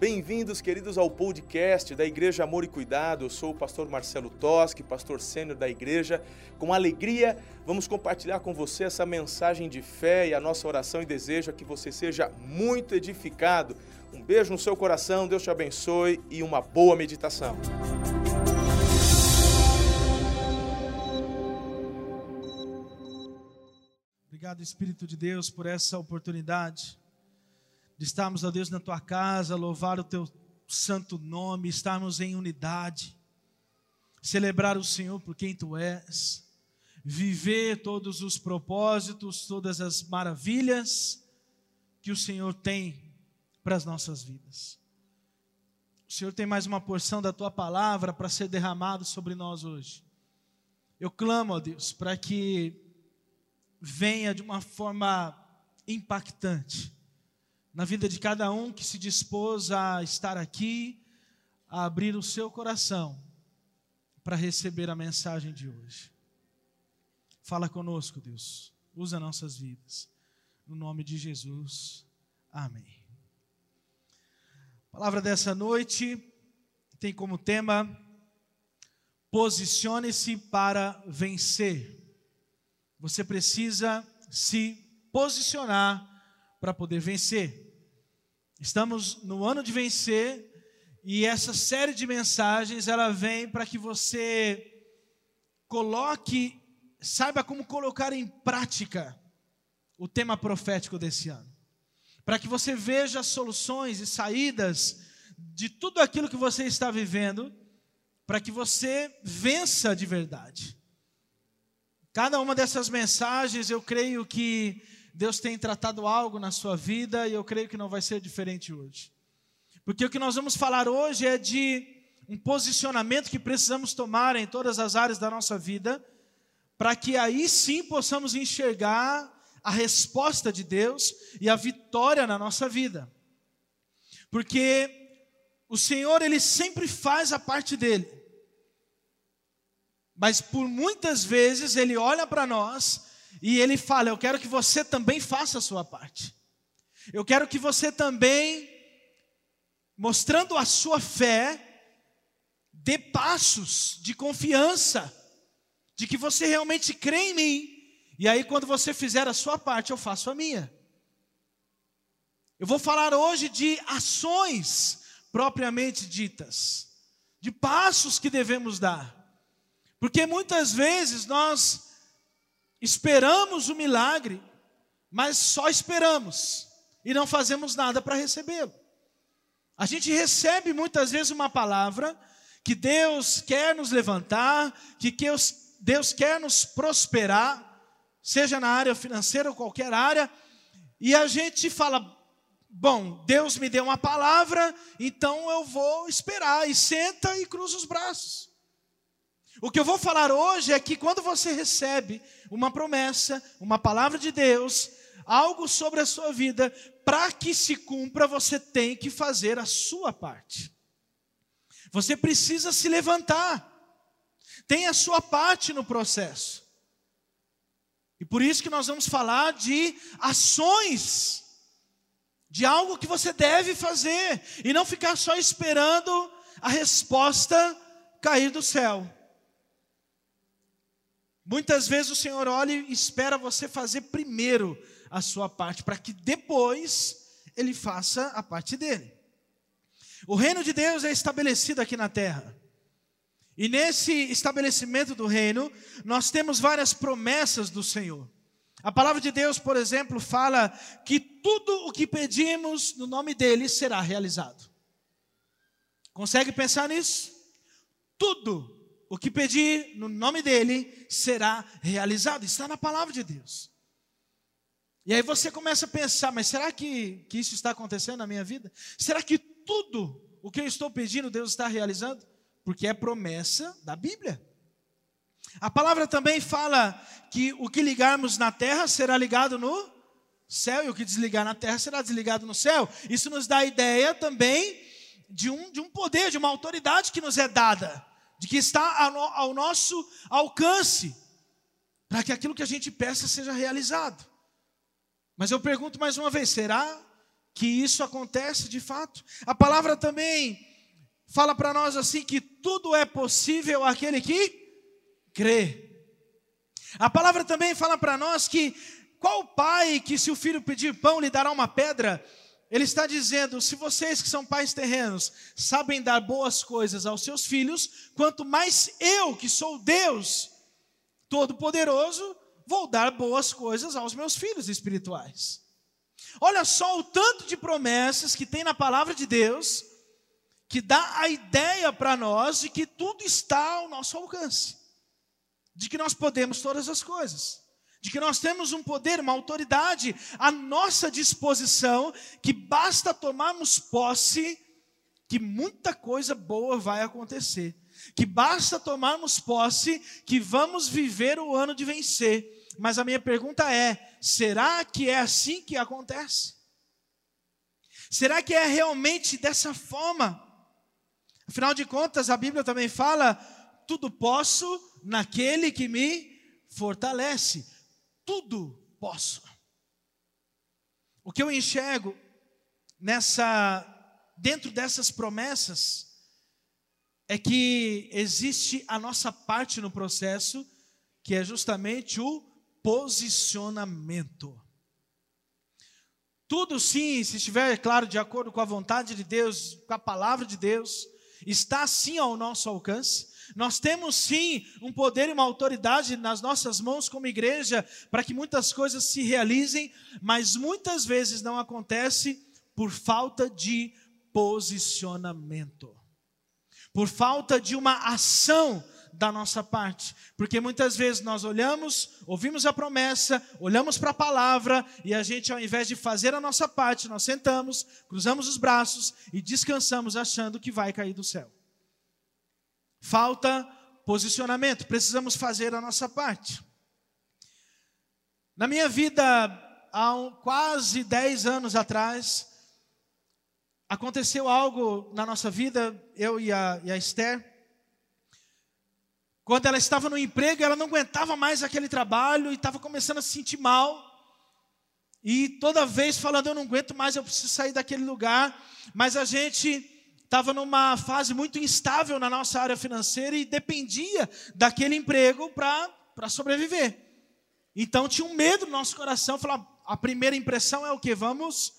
Bem-vindos, queridos, ao podcast da Igreja Amor e Cuidado. Eu sou o pastor Marcelo Toschi, pastor sênior da igreja. Com alegria, vamos compartilhar com você essa mensagem de fé e a nossa oração e desejo é que você seja muito edificado. Um beijo no seu coração, Deus te abençoe e uma boa meditação. Obrigado, Espírito de Deus, por essa oportunidade de estarmos, ó Deus, na tua casa, louvar o teu santo nome, estarmos em unidade, celebrar o Senhor por quem tu és, viver todos os propósitos, todas as maravilhas que o Senhor tem para as nossas vidas. O Senhor tem mais uma porção da tua palavra para ser derramado sobre nós hoje. Eu clamo, ó Deus, para que venha de uma forma impactante na vida de cada um que se dispôs a estar aqui, a abrir o seu coração para receber a mensagem de hoje. Fala conosco, Deus. Usa nossas vidas. No nome de Jesus. Amém. A palavra dessa noite tem como tema Posicione-se para vencer. Você precisa se posicionar para poder vencer. Estamos no ano de vencer e essa série de mensagens ela vem para que você coloque, saiba como colocar em prática o tema profético desse ano. Para que você veja soluções e saídas de tudo aquilo que você está vivendo, para que você vença de verdade. Cada uma dessas mensagens, eu creio que Deus tem tratado algo na sua vida e eu creio que não vai ser diferente hoje. Porque o que nós vamos falar hoje é de um posicionamento que precisamos tomar em todas as áreas da nossa vida, para que aí sim possamos enxergar a resposta de Deus e a vitória na nossa vida. Porque o Senhor, Ele sempre faz a parte dele. Mas por muitas vezes Ele olha para nós e ele fala: Eu quero que você também faça a sua parte. Eu quero que você também, mostrando a sua fé, dê passos de confiança, de que você realmente crê em mim. E aí, quando você fizer a sua parte, eu faço a minha. Eu vou falar hoje de ações propriamente ditas, de passos que devemos dar. Porque muitas vezes nós Esperamos o milagre, mas só esperamos e não fazemos nada para recebê-lo. A gente recebe muitas vezes uma palavra que Deus quer nos levantar, que Deus quer nos prosperar, seja na área financeira ou qualquer área, e a gente fala: bom, Deus me deu uma palavra, então eu vou esperar, e senta e cruza os braços. O que eu vou falar hoje é que quando você recebe uma promessa, uma palavra de Deus, algo sobre a sua vida, para que se cumpra, você tem que fazer a sua parte. Você precisa se levantar. Tem a sua parte no processo. E por isso que nós vamos falar de ações, de algo que você deve fazer, e não ficar só esperando a resposta cair do céu. Muitas vezes o Senhor olha e espera você fazer primeiro a sua parte, para que depois ele faça a parte dele. O reino de Deus é estabelecido aqui na terra. E nesse estabelecimento do reino, nós temos várias promessas do Senhor. A palavra de Deus, por exemplo, fala que tudo o que pedimos no nome dele será realizado. Consegue pensar nisso? Tudo o que pedir no nome dele será realizado. Está na palavra de Deus. E aí você começa a pensar, mas será que, que isso está acontecendo na minha vida? Será que tudo o que eu estou pedindo Deus está realizando? Porque é promessa da Bíblia. A palavra também fala que o que ligarmos na terra será ligado no céu, e o que desligar na terra será desligado no céu. Isso nos dá a ideia também de um, de um poder, de uma autoridade que nos é dada de que está ao nosso alcance, para que aquilo que a gente peça seja realizado. Mas eu pergunto mais uma vez: será que isso acontece de fato. A palavra também fala para nós assim que tudo é possível aquele que crê. A palavra também fala para nós que qual pai que se o filho pedir pão lhe dará uma pedra? Ele está dizendo: se vocês que são pais terrenos sabem dar boas coisas aos seus filhos, quanto mais eu, que sou Deus Todo-Poderoso, vou dar boas coisas aos meus filhos espirituais. Olha só o tanto de promessas que tem na palavra de Deus, que dá a ideia para nós de que tudo está ao nosso alcance, de que nós podemos todas as coisas, de que nós temos um poder, uma autoridade à nossa disposição, que basta tomarmos posse, que muita coisa boa vai acontecer, que basta tomarmos posse, que vamos viver o ano de vencer. Mas a minha pergunta é: será que é assim que acontece? Será que é realmente dessa forma? Afinal de contas, a Bíblia também fala: tudo posso naquele que me fortalece. Tudo posso. O que eu enxergo nessa dentro dessas promessas é que existe a nossa parte no processo, que é justamente o posicionamento. Tudo sim, se estiver, claro, de acordo com a vontade de Deus, com a palavra de Deus, está sim ao nosso alcance. Nós temos sim um poder e uma autoridade nas nossas mãos como igreja para que muitas coisas se realizem, mas muitas vezes não acontece por falta de posicionamento. Por falta de uma ação da nossa parte, porque muitas vezes nós olhamos, ouvimos a promessa, olhamos para a palavra e a gente, ao invés de fazer a nossa parte, nós sentamos, cruzamos os braços e descansamos achando que vai cair do céu. Falta posicionamento, precisamos fazer a nossa parte. Na minha vida, há um, quase 10 anos atrás, aconteceu algo na nossa vida, eu e a, e a Esther, quando ela estava no emprego, ela não aguentava mais aquele trabalho e estava começando a se sentir mal. E toda vez falando, eu não aguento mais, eu preciso sair daquele lugar. Mas a gente estava numa fase muito instável na nossa área financeira e dependia daquele emprego para sobreviver. Então tinha um medo no nosso coração, falar, a primeira impressão é o que? Vamos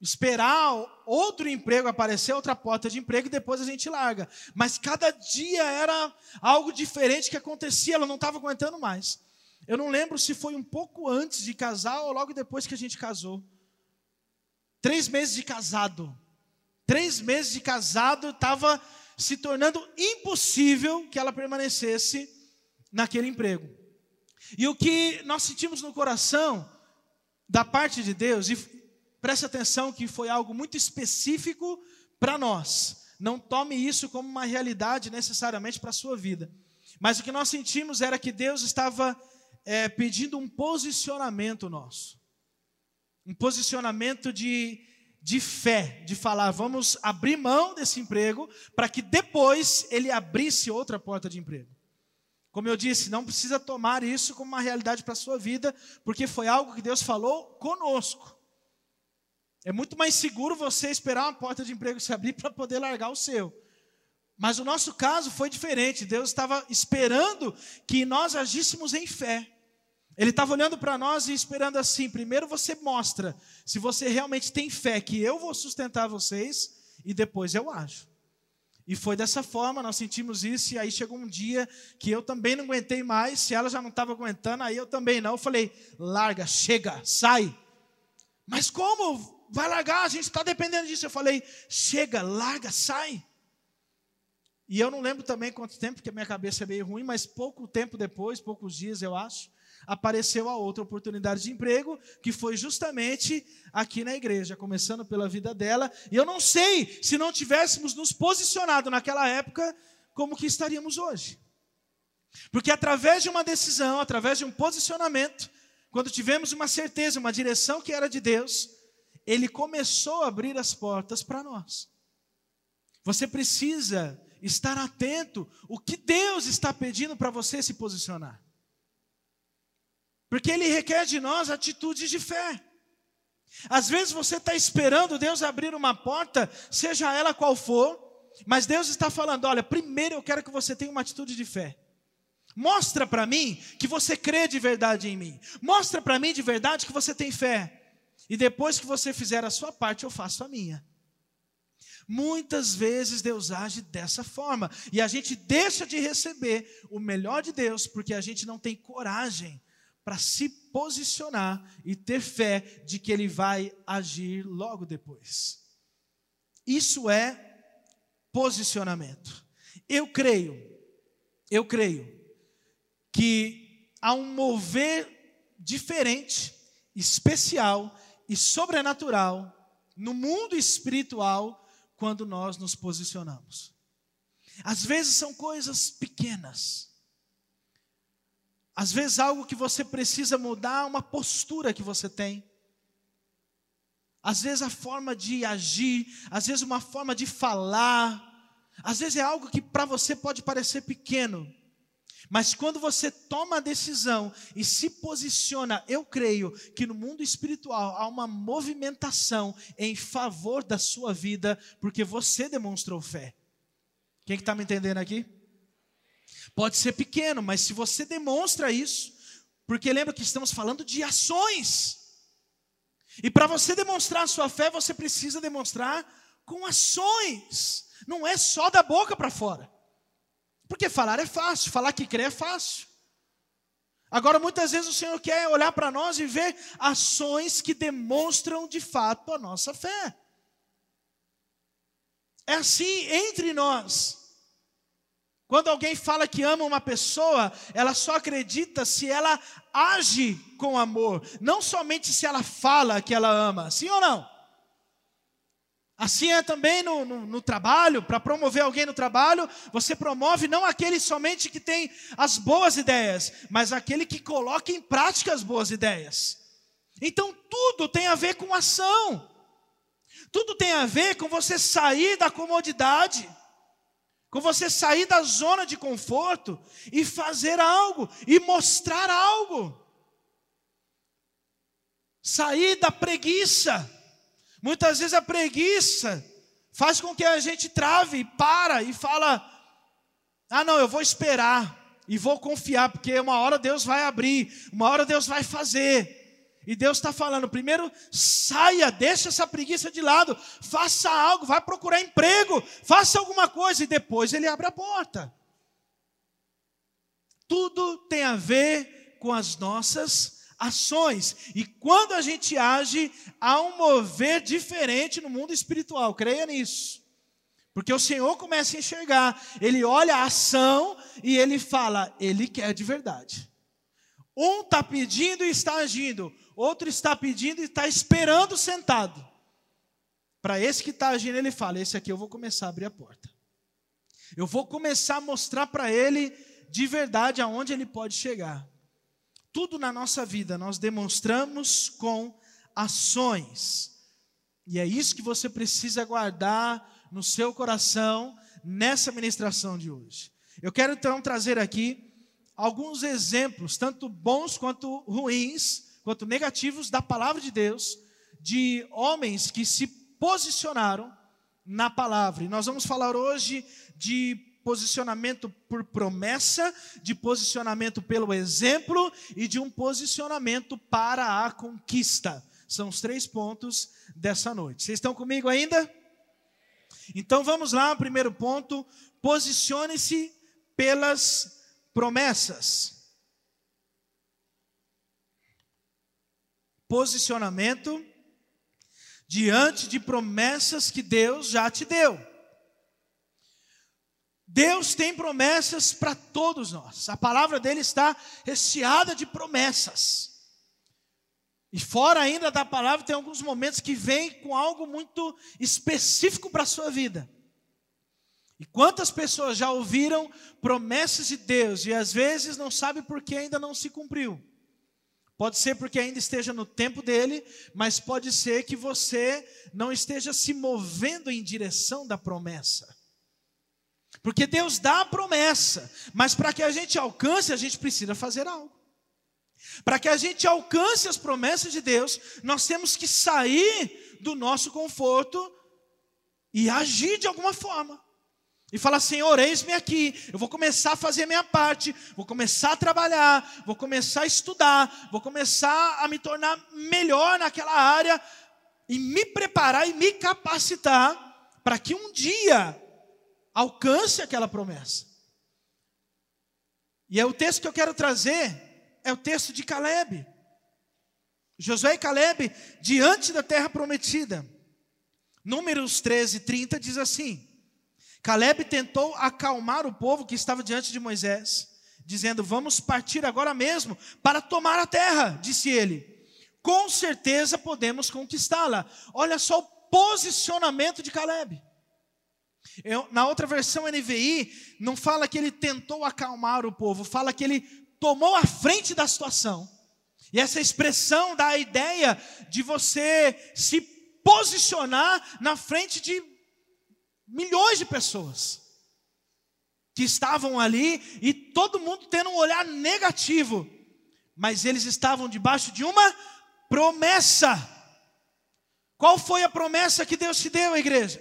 esperar outro emprego aparecer, outra porta de emprego e depois a gente larga. Mas cada dia era algo diferente que acontecia, ela não estava aguentando mais. Eu não lembro se foi um pouco antes de casar ou logo depois que a gente casou. Três meses de casado. Três meses de casado estava se tornando impossível que ela permanecesse naquele emprego. E o que nós sentimos no coração da parte de Deus, e Preste atenção que foi algo muito específico para nós. Não tome isso como uma realidade necessariamente para a sua vida. Mas o que nós sentimos era que Deus estava é, pedindo um posicionamento nosso. Um posicionamento de, de fé, de falar, vamos abrir mão desse emprego para que depois ele abrisse outra porta de emprego. Como eu disse, não precisa tomar isso como uma realidade para a sua vida, porque foi algo que Deus falou conosco. É muito mais seguro você esperar uma porta de emprego se abrir para poder largar o seu. Mas o nosso caso foi diferente. Deus estava esperando que nós agíssemos em fé. Ele estava olhando para nós e esperando assim: primeiro você mostra se você realmente tem fé que eu vou sustentar vocês, e depois eu ajo. E foi dessa forma, nós sentimos isso, e aí chegou um dia que eu também não aguentei mais, se ela já não estava aguentando, aí eu também não. Eu falei: larga, chega, sai. Mas como? vai largar, a gente está dependendo disso. Eu falei, chega, larga, sai. E eu não lembro também quanto tempo, porque minha cabeça é meio ruim, mas pouco tempo depois, poucos dias eu acho, apareceu a outra oportunidade de emprego, que foi justamente aqui na igreja, começando pela vida dela. E eu não sei se não tivéssemos nos posicionado naquela época, como que estaríamos hoje. Porque através de uma decisão, através de um posicionamento, quando tivemos uma certeza, uma direção que era de Deus, ele começou a abrir as portas para nós. Você precisa estar atento o que Deus está pedindo para você se posicionar. Porque ele requer de nós atitudes de fé. Às vezes você está esperando Deus abrir uma porta, seja ela qual for, mas Deus está falando: olha, primeiro eu quero que você tenha uma atitude de fé. Mostra para mim que você crê de verdade em mim. Mostra para mim de verdade que você tem fé. E depois que você fizer a sua parte, eu faço a minha. Muitas vezes Deus age dessa forma e a gente deixa de receber o melhor de Deus porque a gente não tem coragem para se posicionar e ter fé de que Ele vai agir logo depois. Isso é posicionamento. Eu creio, eu creio que há um mover diferente, especial e sobrenatural no mundo espiritual quando nós nos posicionamos. Às vezes são coisas pequenas. Às vezes algo que você precisa mudar, uma postura que você tem. Às vezes a forma de agir, às vezes uma forma de falar, às vezes é algo que para você pode parecer pequeno, mas quando você toma a decisão e se posiciona, eu creio que no mundo espiritual há uma movimentação em favor da sua vida, porque você demonstrou fé. Quem está que tá me entendendo aqui? Pode ser pequeno, mas se você demonstra isso, porque lembra que estamos falando de ações. E para você demonstrar a sua fé, você precisa demonstrar com ações. Não é só da boca para fora. Porque falar é fácil, falar que crê é fácil. Agora, muitas vezes o Senhor quer olhar para nós e ver ações que demonstram de fato a nossa fé. É assim entre nós. Quando alguém fala que ama uma pessoa, ela só acredita se ela age com amor, não somente se ela fala que ela ama, sim ou não? Assim é também no, no, no trabalho, para promover alguém no trabalho, você promove não aquele somente que tem as boas ideias, mas aquele que coloca em prática as boas ideias. Então tudo tem a ver com ação, tudo tem a ver com você sair da comodidade, com você sair da zona de conforto e fazer algo, e mostrar algo, sair da preguiça Muitas vezes a preguiça faz com que a gente trave, para e fala: ah, não, eu vou esperar e vou confiar, porque uma hora Deus vai abrir, uma hora Deus vai fazer. E Deus está falando: primeiro saia, deixa essa preguiça de lado, faça algo, vai procurar emprego, faça alguma coisa, e depois Ele abre a porta. Tudo tem a ver com as nossas ações. E quando a gente age, há um mover diferente no mundo espiritual, creia nisso. Porque o Senhor começa a enxergar, ele olha a ação e ele fala, ele quer de verdade. Um está pedindo e está agindo, outro está pedindo e está esperando sentado. Para esse que está agindo, ele fala: Esse aqui eu vou começar a abrir a porta. Eu vou começar a mostrar para ele de verdade aonde ele pode chegar tudo na nossa vida nós demonstramos com ações. E é isso que você precisa guardar no seu coração nessa ministração de hoje. Eu quero então trazer aqui alguns exemplos, tanto bons quanto ruins, quanto negativos, da palavra de Deus, de homens que se posicionaram na palavra. E nós vamos falar hoje de posicionamento por promessa, de posicionamento pelo exemplo e de um posicionamento para a conquista. São os três pontos dessa noite. Vocês estão comigo ainda? Então vamos lá, primeiro ponto: posicione-se pelas promessas. Posicionamento diante de promessas que Deus já te deu. Deus tem promessas para todos nós. A palavra dele está recheada de promessas. E fora ainda da palavra, tem alguns momentos que vem com algo muito específico para a sua vida. E quantas pessoas já ouviram promessas de Deus e às vezes não sabe por que ainda não se cumpriu? Pode ser porque ainda esteja no tempo dele, mas pode ser que você não esteja se movendo em direção da promessa. Porque Deus dá a promessa, mas para que a gente alcance, a gente precisa fazer algo. Para que a gente alcance as promessas de Deus, nós temos que sair do nosso conforto e agir de alguma forma. E falar, Senhor, eis-me aqui, eu vou começar a fazer a minha parte, vou começar a trabalhar, vou começar a estudar, vou começar a me tornar melhor naquela área e me preparar e me capacitar para que um dia alcance aquela promessa. E é o texto que eu quero trazer, é o texto de Caleb. Josué e Caleb diante da terra prometida. Números 13, 30 diz assim: Caleb tentou acalmar o povo que estava diante de Moisés, dizendo: Vamos partir agora mesmo para tomar a terra, disse ele. Com certeza podemos conquistá-la. Olha só o posicionamento de Caleb. Eu, na outra versão NVI, não fala que ele tentou acalmar o povo, fala que ele tomou a frente da situação. E essa expressão dá a ideia de você se posicionar na frente de milhões de pessoas que estavam ali e todo mundo tendo um olhar negativo, mas eles estavam debaixo de uma promessa. Qual foi a promessa que Deus te deu, igreja?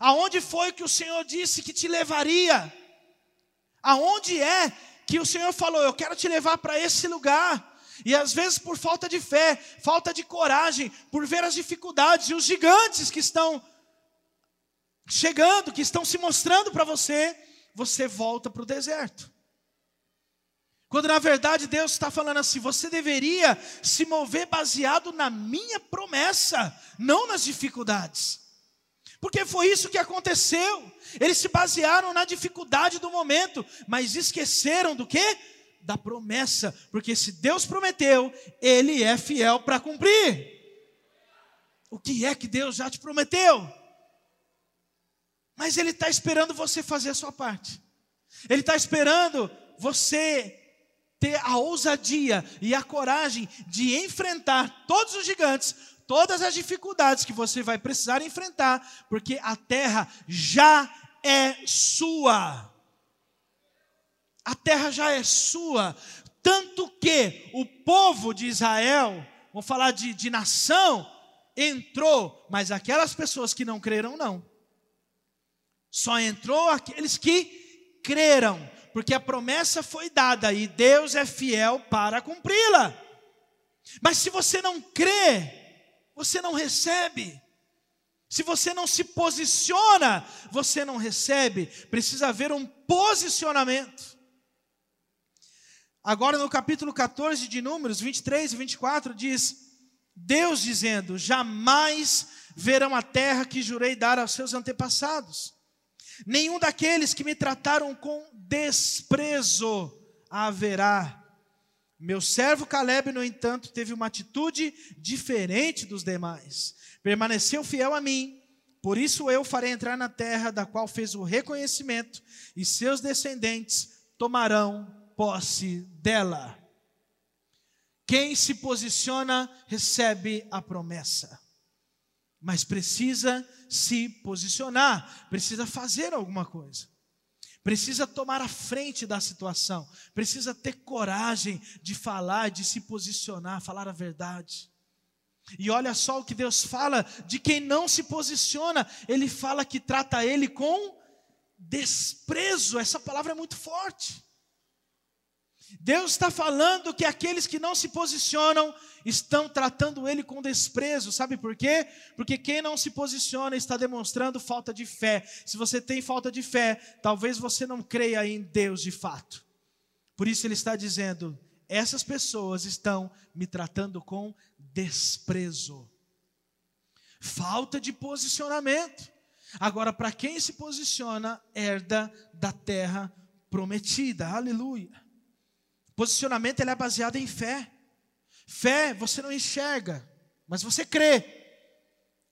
Aonde foi que o Senhor disse que te levaria? Aonde é que o Senhor falou, eu quero te levar para esse lugar? E às vezes por falta de fé, falta de coragem, por ver as dificuldades e os gigantes que estão chegando, que estão se mostrando para você, você volta para o deserto. Quando na verdade Deus está falando assim, você deveria se mover baseado na minha promessa, não nas dificuldades. Porque foi isso que aconteceu. Eles se basearam na dificuldade do momento, mas esqueceram do que? Da promessa. Porque se Deus prometeu, Ele é fiel para cumprir. O que é que Deus já te prometeu? Mas Ele está esperando você fazer a sua parte. Ele está esperando você ter a ousadia e a coragem de enfrentar todos os gigantes, todas as dificuldades que você vai precisar enfrentar, porque a terra já é sua. A terra já é sua, tanto que o povo de Israel, vamos falar de, de nação, entrou, mas aquelas pessoas que não creram, não. Só entrou aqueles que creram, porque a promessa foi dada e Deus é fiel para cumpri-la. Mas se você não crê, você não recebe. Se você não se posiciona, você não recebe. Precisa haver um posicionamento. Agora no capítulo 14 de Números, 23 e 24, diz: Deus dizendo: Jamais verão a terra que jurei dar aos seus antepassados. Nenhum daqueles que me trataram com desprezo haverá meu servo Caleb, no entanto, teve uma atitude diferente dos demais. Permaneceu fiel a mim, por isso eu farei entrar na terra da qual fez o reconhecimento, e seus descendentes tomarão posse dela. Quem se posiciona recebe a promessa, mas precisa se posicionar, precisa fazer alguma coisa precisa tomar a frente da situação, precisa ter coragem de falar, de se posicionar, falar a verdade. E olha só o que Deus fala de quem não se posiciona, Ele fala que trata ele com desprezo, essa palavra é muito forte. Deus está falando que aqueles que não se posicionam estão tratando ele com desprezo, sabe por quê? Porque quem não se posiciona está demonstrando falta de fé. Se você tem falta de fé, talvez você não creia em Deus de fato. Por isso ele está dizendo: essas pessoas estão me tratando com desprezo. Falta de posicionamento. Agora, para quem se posiciona, herda da terra prometida. Aleluia. Posicionamento ele é baseado em fé. Fé você não enxerga, mas você crê.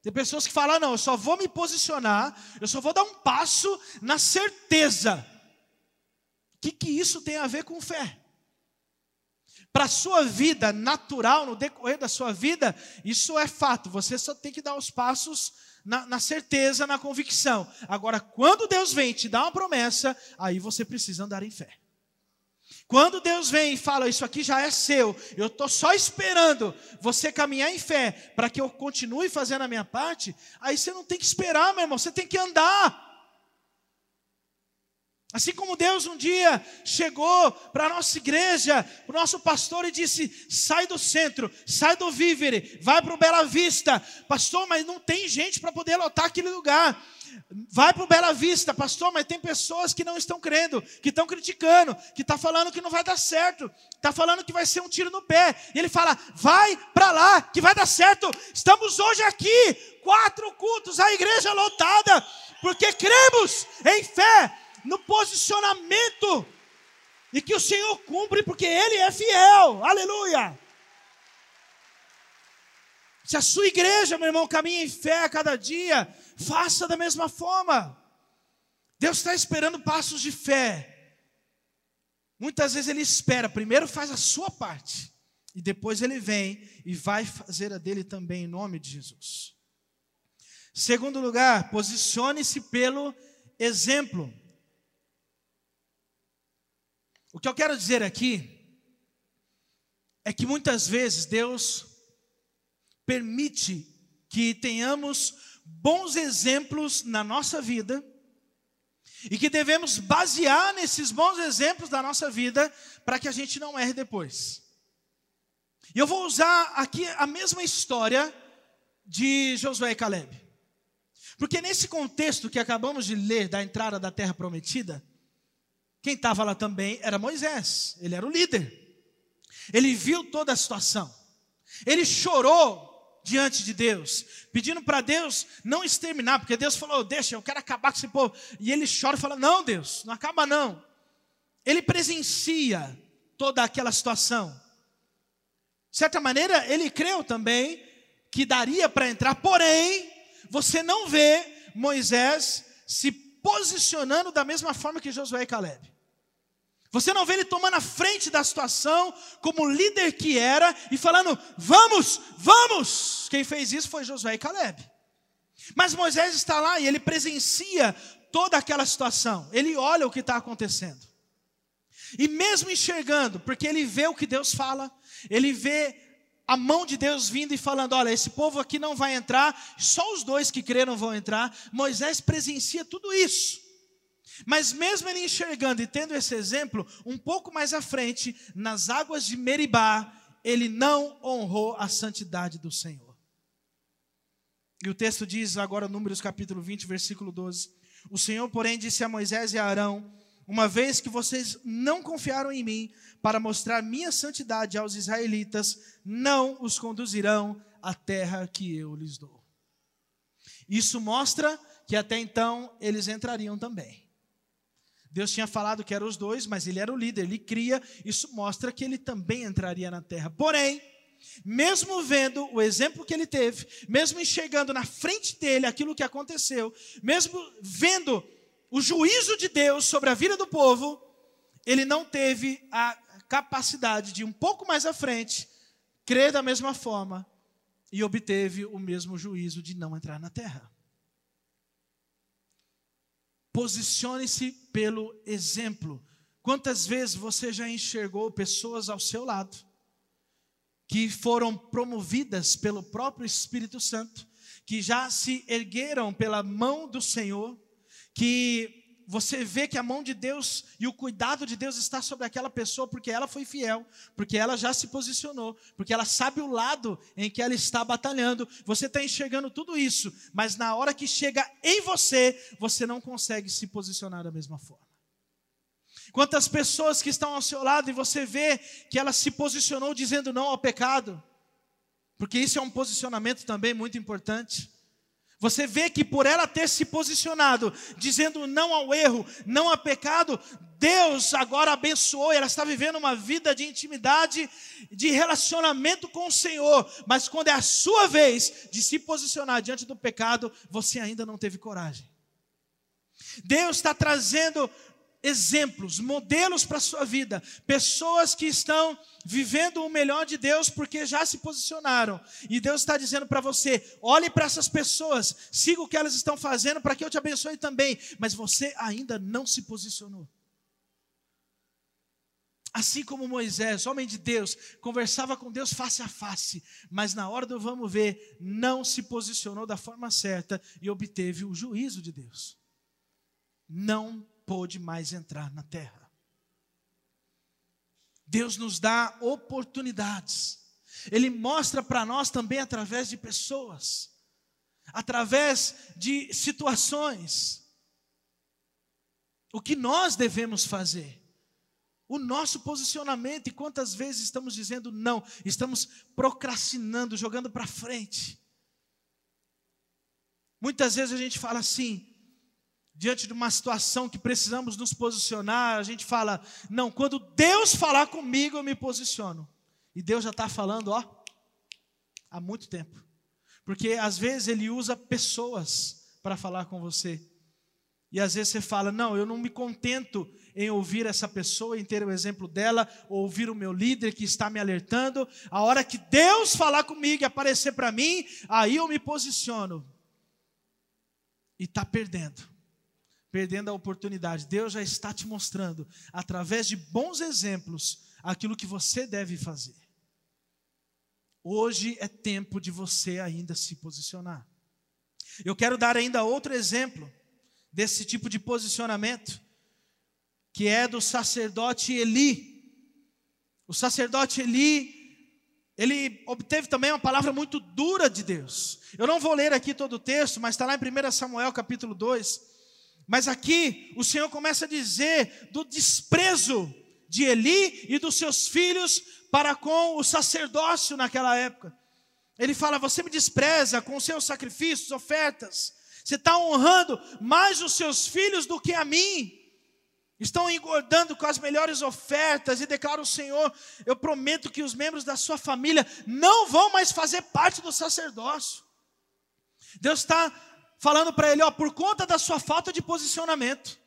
Tem pessoas que falam: não, eu só vou me posicionar, eu só vou dar um passo na certeza. O que, que isso tem a ver com fé? Para a sua vida natural, no decorrer da sua vida, isso é fato, você só tem que dar os passos na, na certeza, na convicção. Agora, quando Deus vem te dar uma promessa, aí você precisa andar em fé. Quando Deus vem e fala, isso aqui já é seu, eu estou só esperando você caminhar em fé para que eu continue fazendo a minha parte, aí você não tem que esperar, meu irmão, você tem que andar. Assim como Deus um dia chegou para a nossa igreja, para o nosso pastor e disse: sai do centro, sai do Vívere, vai para o Bela Vista. Pastor, mas não tem gente para poder lotar aquele lugar. Vai para o Bela Vista, pastor, mas tem pessoas que não estão crendo, que estão criticando, que estão tá falando que não vai dar certo, está falando que vai ser um tiro no pé. E ele fala: vai para lá, que vai dar certo. Estamos hoje aqui, quatro cultos, a igreja lotada, porque cremos em fé no posicionamento e que o Senhor cumpre porque Ele é fiel. Aleluia! Se a sua igreja, meu irmão, caminha em fé a cada dia, faça da mesma forma. Deus está esperando passos de fé. Muitas vezes Ele espera, primeiro faz a sua parte, e depois Ele vem e vai fazer a dele também, em nome de Jesus. Segundo lugar, posicione-se pelo exemplo. O que eu quero dizer aqui é que muitas vezes Deus permite que tenhamos bons exemplos na nossa vida e que devemos basear nesses bons exemplos da nossa vida para que a gente não erre depois. E eu vou usar aqui a mesma história de Josué e Caleb. Porque nesse contexto que acabamos de ler da entrada da terra prometida, quem estava lá também era Moisés, ele era o líder. Ele viu toda a situação. Ele chorou diante de Deus, pedindo para Deus não exterminar, porque Deus falou: Deixa, eu quero acabar com esse povo. E ele chora e fala: Não, Deus, não acaba não. Ele presencia toda aquela situação. De certa maneira, ele creu também que daria para entrar, porém, você não vê Moisés se posicionando da mesma forma que Josué e Caleb. Você não vê ele tomando a frente da situação como líder que era e falando: "Vamos, vamos". Quem fez isso foi Josué e Caleb. Mas Moisés está lá e ele presencia toda aquela situação. Ele olha o que está acontecendo. E mesmo enxergando, porque ele vê o que Deus fala, ele vê a mão de Deus vindo e falando: olha, esse povo aqui não vai entrar, só os dois que creram vão entrar. Moisés presencia tudo isso. Mas mesmo ele enxergando e tendo esse exemplo, um pouco mais à frente, nas águas de Meribá, ele não honrou a santidade do Senhor. E o texto diz agora, Números capítulo 20, versículo 12: O Senhor, porém, disse a Moisés e a Arão: Uma vez que vocês não confiaram em mim para mostrar minha santidade aos israelitas, não os conduzirão à terra que eu lhes dou. Isso mostra que até então eles entrariam também. Deus tinha falado que eram os dois, mas ele era o líder, ele cria, isso mostra que ele também entraria na terra. Porém, mesmo vendo o exemplo que ele teve, mesmo enxergando na frente dele aquilo que aconteceu, mesmo vendo o juízo de Deus sobre a vida do povo, ele não teve a capacidade de um pouco mais à frente crer da mesma forma e obteve o mesmo juízo de não entrar na terra. Posicione-se pelo exemplo. Quantas vezes você já enxergou pessoas ao seu lado que foram promovidas pelo próprio Espírito Santo, que já se ergueram pela mão do Senhor, que você vê que a mão de Deus e o cuidado de Deus está sobre aquela pessoa porque ela foi fiel, porque ela já se posicionou, porque ela sabe o lado em que ela está batalhando. Você está enxergando tudo isso, mas na hora que chega em você, você não consegue se posicionar da mesma forma. Quantas pessoas que estão ao seu lado e você vê que ela se posicionou dizendo não ao pecado, porque isso é um posicionamento também muito importante. Você vê que por ela ter se posicionado, dizendo não ao erro, não ao pecado, Deus agora abençoou, ela está vivendo uma vida de intimidade, de relacionamento com o Senhor. Mas quando é a sua vez de se posicionar diante do pecado, você ainda não teve coragem. Deus está trazendo exemplos, modelos para a sua vida, pessoas que estão vivendo o melhor de Deus porque já se posicionaram. E Deus está dizendo para você: olhe para essas pessoas, siga o que elas estão fazendo para que eu te abençoe também. Mas você ainda não se posicionou. Assim como Moisés, homem de Deus, conversava com Deus face a face, mas na hora do vamos ver, não se posicionou da forma certa e obteve o juízo de Deus. Não pôde mais entrar na terra. Deus nos dá oportunidades. Ele mostra para nós também através de pessoas, através de situações, o que nós devemos fazer o nosso posicionamento e quantas vezes estamos dizendo não, estamos procrastinando, jogando para frente. Muitas vezes a gente fala assim, diante de uma situação que precisamos nos posicionar, a gente fala, não, quando Deus falar comigo, eu me posiciono. E Deus já está falando, ó, há muito tempo. Porque às vezes Ele usa pessoas para falar com você. E às vezes você fala, não, eu não me contento em ouvir essa pessoa, em ter o exemplo dela, ou ouvir o meu líder que está me alertando. A hora que Deus falar comigo e aparecer para mim, aí eu me posiciono. E está perdendo, perdendo a oportunidade. Deus já está te mostrando, através de bons exemplos, aquilo que você deve fazer. Hoje é tempo de você ainda se posicionar. Eu quero dar ainda outro exemplo desse tipo de posicionamento que é do sacerdote Eli. O sacerdote Eli, ele obteve também uma palavra muito dura de Deus. Eu não vou ler aqui todo o texto, mas está lá em 1 Samuel capítulo 2. Mas aqui o Senhor começa a dizer do desprezo de Eli e dos seus filhos para com o sacerdócio naquela época. Ele fala: Você me despreza com os seus sacrifícios, ofertas. Você está honrando mais os seus filhos do que a mim estão engordando com as melhores ofertas, e declara o Senhor: eu prometo que os membros da sua família não vão mais fazer parte do sacerdócio. Deus está falando para ele: ó, por conta da sua falta de posicionamento,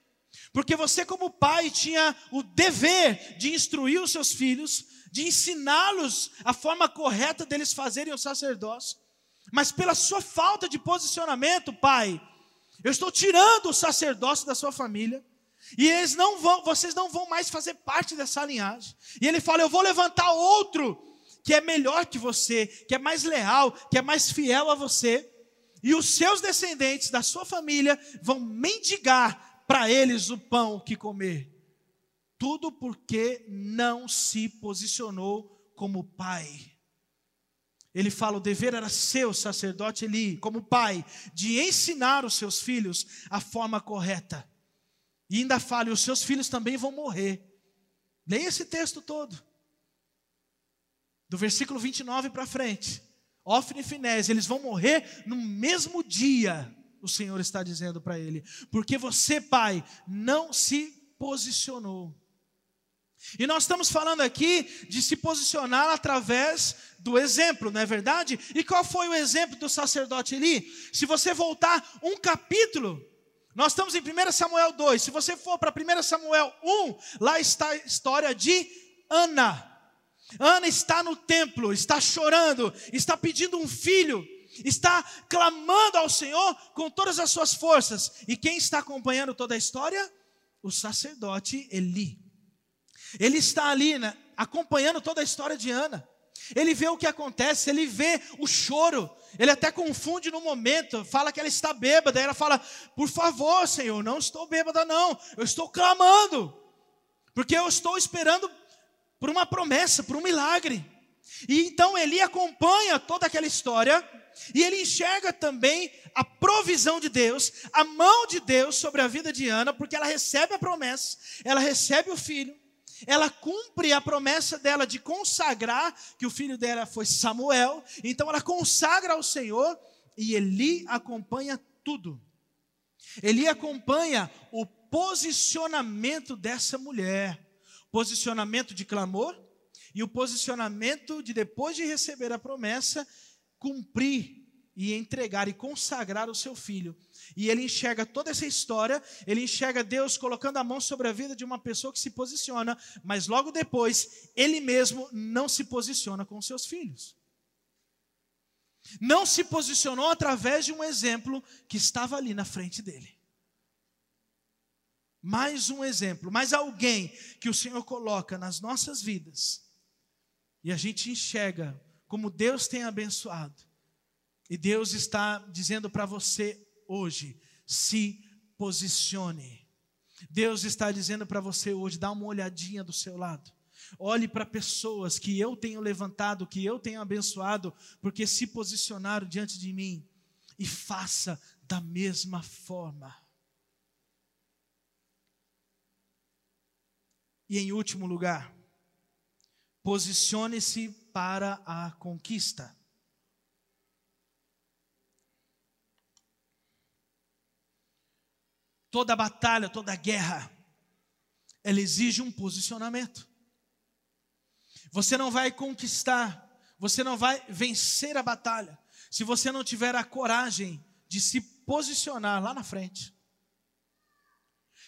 porque você, como pai, tinha o dever de instruir os seus filhos, de ensiná-los a forma correta deles fazerem o sacerdócio, mas pela sua falta de posicionamento, pai, eu estou tirando o sacerdócio da sua família e eles não vão, vocês não vão mais fazer parte dessa linhagem. E ele fala: Eu vou levantar outro que é melhor que você, que é mais leal, que é mais fiel a você. E os seus descendentes da sua família vão mendigar para eles o pão que comer. Tudo porque não se posicionou como pai. Ele fala: o dever era seu, sacerdote Eli, como pai, de ensinar os seus filhos a forma correta. E ainda fala, e os seus filhos também vão morrer. Leia esse texto todo. Do versículo 29 para frente. Ofne e Finés, eles vão morrer no mesmo dia, o Senhor está dizendo para ele. Porque você, pai, não se posicionou. E nós estamos falando aqui de se posicionar através do exemplo, não é verdade? E qual foi o exemplo do sacerdote Eli? Se você voltar um capítulo, nós estamos em 1 Samuel 2. Se você for para 1 Samuel 1, lá está a história de Ana. Ana está no templo, está chorando, está pedindo um filho, está clamando ao Senhor com todas as suas forças. E quem está acompanhando toda a história? O sacerdote Eli. Ele está ali né, acompanhando toda a história de Ana. Ele vê o que acontece, ele vê o choro, ele até confunde no momento, fala que ela está bêbada, ela fala: Por favor, Senhor, não estou bêbada, não, eu estou clamando, porque eu estou esperando por uma promessa, por um milagre. E então Eli acompanha toda aquela história, e ele enxerga também a provisão de Deus, a mão de Deus sobre a vida de Ana, porque ela recebe a promessa, ela recebe o filho, ela cumpre a promessa dela de consagrar, que o filho dela foi Samuel, então ela consagra ao Senhor e Eli acompanha tudo. Eli acompanha o posicionamento dessa mulher, posicionamento de clamor e o posicionamento de depois de receber a promessa, cumprir e entregar e consagrar o seu filho. E ele enxerga toda essa história, ele enxerga Deus colocando a mão sobre a vida de uma pessoa que se posiciona, mas logo depois, ele mesmo não se posiciona com seus filhos. Não se posicionou através de um exemplo que estava ali na frente dele. Mais um exemplo, mais alguém que o Senhor coloca nas nossas vidas e a gente enxerga como Deus tem abençoado. E Deus está dizendo para você hoje: se posicione. Deus está dizendo para você hoje: dá uma olhadinha do seu lado. Olhe para pessoas que eu tenho levantado, que eu tenho abençoado, porque se posicionaram diante de mim, e faça da mesma forma. E em último lugar, posicione-se para a conquista. Toda batalha, toda guerra, ela exige um posicionamento. Você não vai conquistar, você não vai vencer a batalha, se você não tiver a coragem de se posicionar lá na frente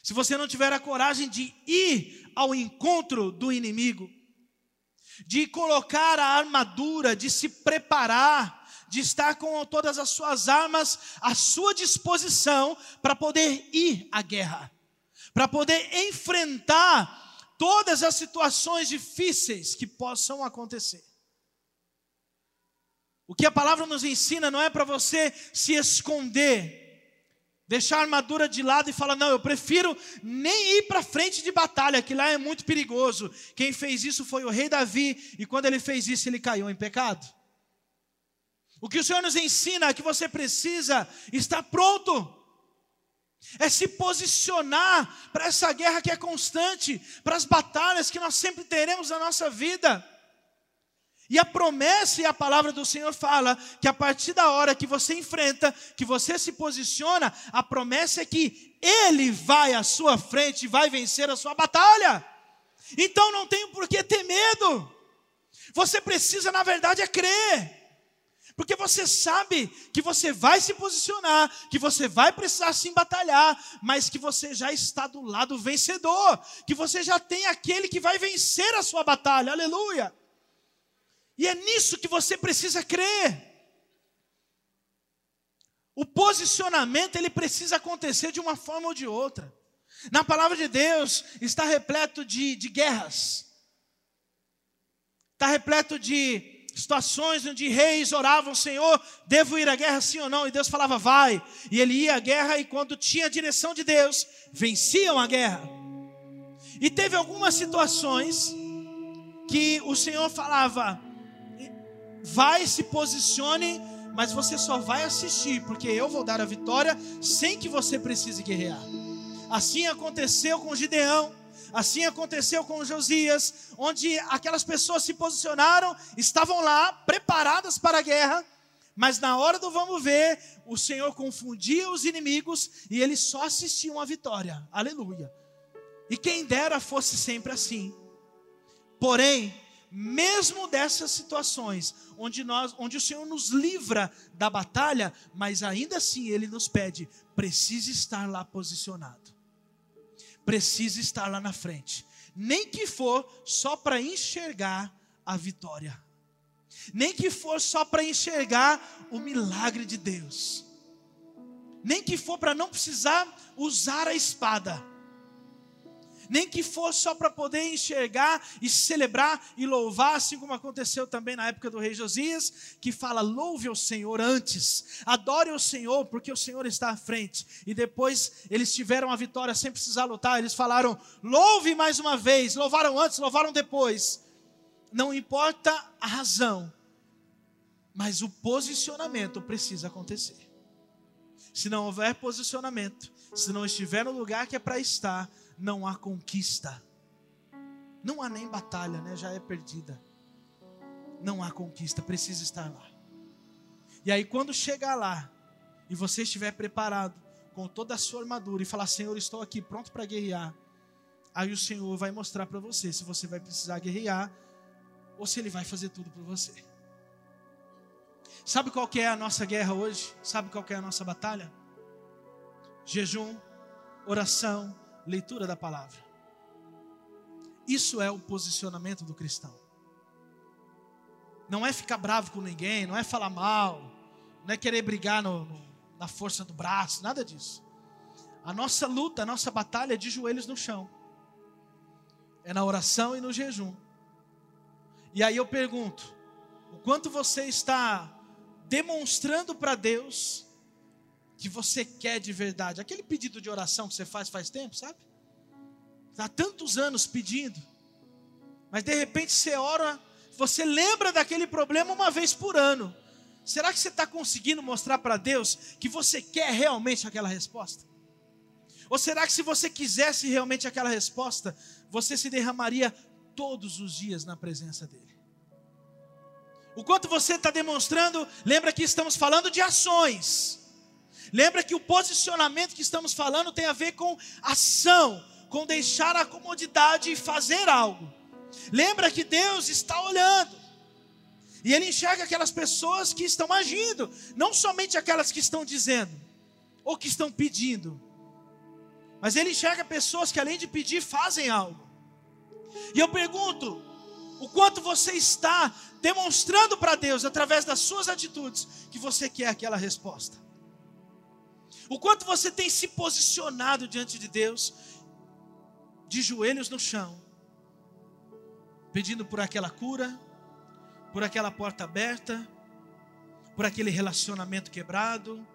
se você não tiver a coragem de ir ao encontro do inimigo, de colocar a armadura, de se preparar, de estar com todas as suas armas à sua disposição para poder ir à guerra, para poder enfrentar todas as situações difíceis que possam acontecer. O que a palavra nos ensina não é para você se esconder, Deixar a armadura de lado e falar: não, eu prefiro nem ir para frente de batalha, que lá é muito perigoso. Quem fez isso foi o rei Davi, e quando ele fez isso, ele caiu em pecado. O que o Senhor nos ensina é que você precisa estar pronto, é se posicionar para essa guerra que é constante, para as batalhas que nós sempre teremos na nossa vida. E a promessa e a palavra do Senhor fala que a partir da hora que você enfrenta, que você se posiciona, a promessa é que Ele vai à sua frente e vai vencer a sua batalha. Então não tem por que ter medo. Você precisa, na verdade, é crer. Porque você sabe que você vai se posicionar, que você vai precisar sim batalhar, mas que você já está do lado vencedor, que você já tem aquele que vai vencer a sua batalha. Aleluia. E é nisso que você precisa crer. O posicionamento ele precisa acontecer de uma forma ou de outra. Na palavra de Deus está repleto de, de guerras, está repleto de situações onde reis oravam, Senhor, devo ir à guerra sim ou não? E Deus falava, vai. E ele ia à guerra e quando tinha a direção de Deus, venciam a guerra. E teve algumas situações que o Senhor falava, vai, se posicione, mas você só vai assistir, porque eu vou dar a vitória sem que você precise guerrear. Assim aconteceu com Gideão, assim aconteceu com Josias, onde aquelas pessoas se posicionaram, estavam lá, preparadas para a guerra, mas na hora do vamos ver, o Senhor confundia os inimigos e eles só assistiam à vitória. Aleluia. E quem dera fosse sempre assim. Porém, mesmo dessas situações, onde, nós, onde o Senhor nos livra da batalha, mas ainda assim Ele nos pede: precisa estar lá posicionado, precisa estar lá na frente, nem que for só para enxergar a vitória, nem que for só para enxergar o milagre de Deus, nem que for para não precisar usar a espada nem que fosse só para poder enxergar e celebrar e louvar, assim como aconteceu também na época do rei Josias, que fala: louve o Senhor antes, adore o Senhor, porque o Senhor está à frente. E depois eles tiveram a vitória sem precisar lutar, eles falaram: louve mais uma vez, louvaram antes, louvaram depois. Não importa a razão, mas o posicionamento precisa acontecer. Se não houver posicionamento, se não estiver no lugar que é para estar, não há conquista. Não há nem batalha, né? Já é perdida. Não há conquista, precisa estar lá. E aí quando chegar lá e você estiver preparado com toda a sua armadura e falar: "Senhor, estou aqui pronto para guerrear". Aí o Senhor vai mostrar para você se você vai precisar guerrear ou se ele vai fazer tudo por você. Sabe qual que é a nossa guerra hoje? Sabe qual que é a nossa batalha? Jejum, oração, leitura da palavra. Isso é o posicionamento do cristão. Não é ficar bravo com ninguém, não é falar mal, não é querer brigar no, no, na força do braço, nada disso. A nossa luta, a nossa batalha é de joelhos no chão. É na oração e no jejum. E aí eu pergunto: o quanto você está demonstrando para Deus que você quer de verdade? Aquele pedido de oração que você faz faz tempo, sabe? Há tantos anos pedindo, mas de repente você ora, você lembra daquele problema uma vez por ano. Será que você está conseguindo mostrar para Deus que você quer realmente aquela resposta? Ou será que se você quisesse realmente aquela resposta, você se derramaria todos os dias na presença dEle? O quanto você está demonstrando, lembra que estamos falando de ações. Lembra que o posicionamento que estamos falando tem a ver com ação, com deixar a comodidade e fazer algo. Lembra que Deus está olhando. E Ele enxerga aquelas pessoas que estão agindo, não somente aquelas que estão dizendo ou que estão pedindo, mas Ele enxerga pessoas que além de pedir fazem algo. E eu pergunto: o quanto você está demonstrando para Deus, através das suas atitudes, que você quer aquela resposta? O quanto você tem se posicionado diante de Deus, de joelhos no chão, pedindo por aquela cura, por aquela porta aberta, por aquele relacionamento quebrado,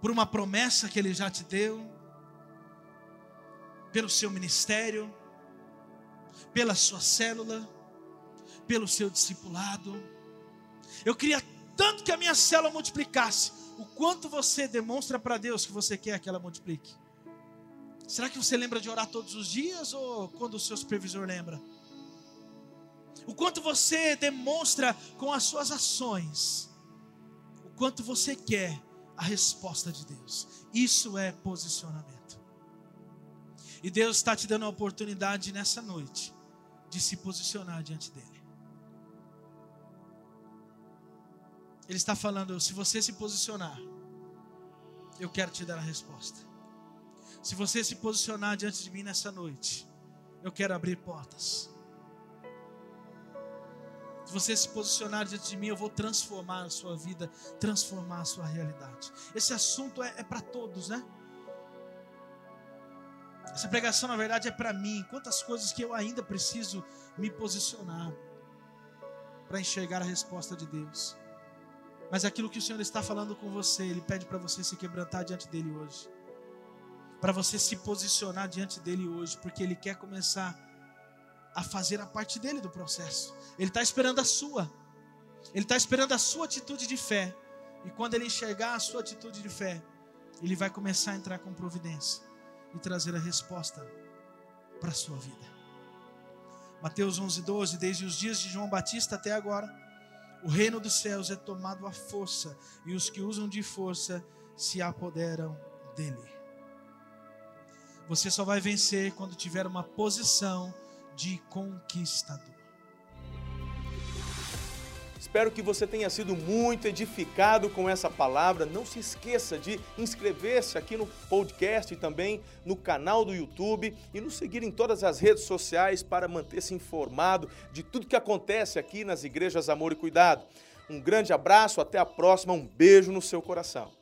por uma promessa que Ele já te deu, pelo seu ministério, pela sua célula, pelo seu discipulado. Eu queria tanto que a minha célula multiplicasse, o quanto você demonstra para Deus que você quer que ela multiplique. Será que você lembra de orar todos os dias ou quando o seu supervisor lembra? O quanto você demonstra com as suas ações, o quanto você quer a resposta de Deus. Isso é posicionamento. E Deus está te dando a oportunidade nessa noite de se posicionar diante dEle. Ele está falando: se você se posicionar, eu quero te dar a resposta. Se você se posicionar diante de mim nessa noite, eu quero abrir portas. Se você se posicionar diante de mim, eu vou transformar a sua vida, transformar a sua realidade. Esse assunto é, é para todos, né? Essa pregação, na verdade, é para mim. Quantas coisas que eu ainda preciso me posicionar para enxergar a resposta de Deus. Mas aquilo que o Senhor está falando com você, Ele pede para você se quebrantar diante dele hoje para você se posicionar diante dele hoje, porque ele quer começar a fazer a parte dele do processo. Ele está esperando a sua. Ele está esperando a sua atitude de fé. E quando ele enxergar a sua atitude de fé, ele vai começar a entrar com providência e trazer a resposta para a sua vida. Mateus 11, 12: Desde os dias de João Batista até agora, o reino dos céus é tomado à força, e os que usam de força se apoderam dele. Você só vai vencer quando tiver uma posição de conquistador. Espero que você tenha sido muito edificado com essa palavra. Não se esqueça de inscrever-se aqui no podcast e também no canal do YouTube e nos seguir em todas as redes sociais para manter-se informado de tudo que acontece aqui nas igrejas Amor e Cuidado. Um grande abraço, até a próxima, um beijo no seu coração.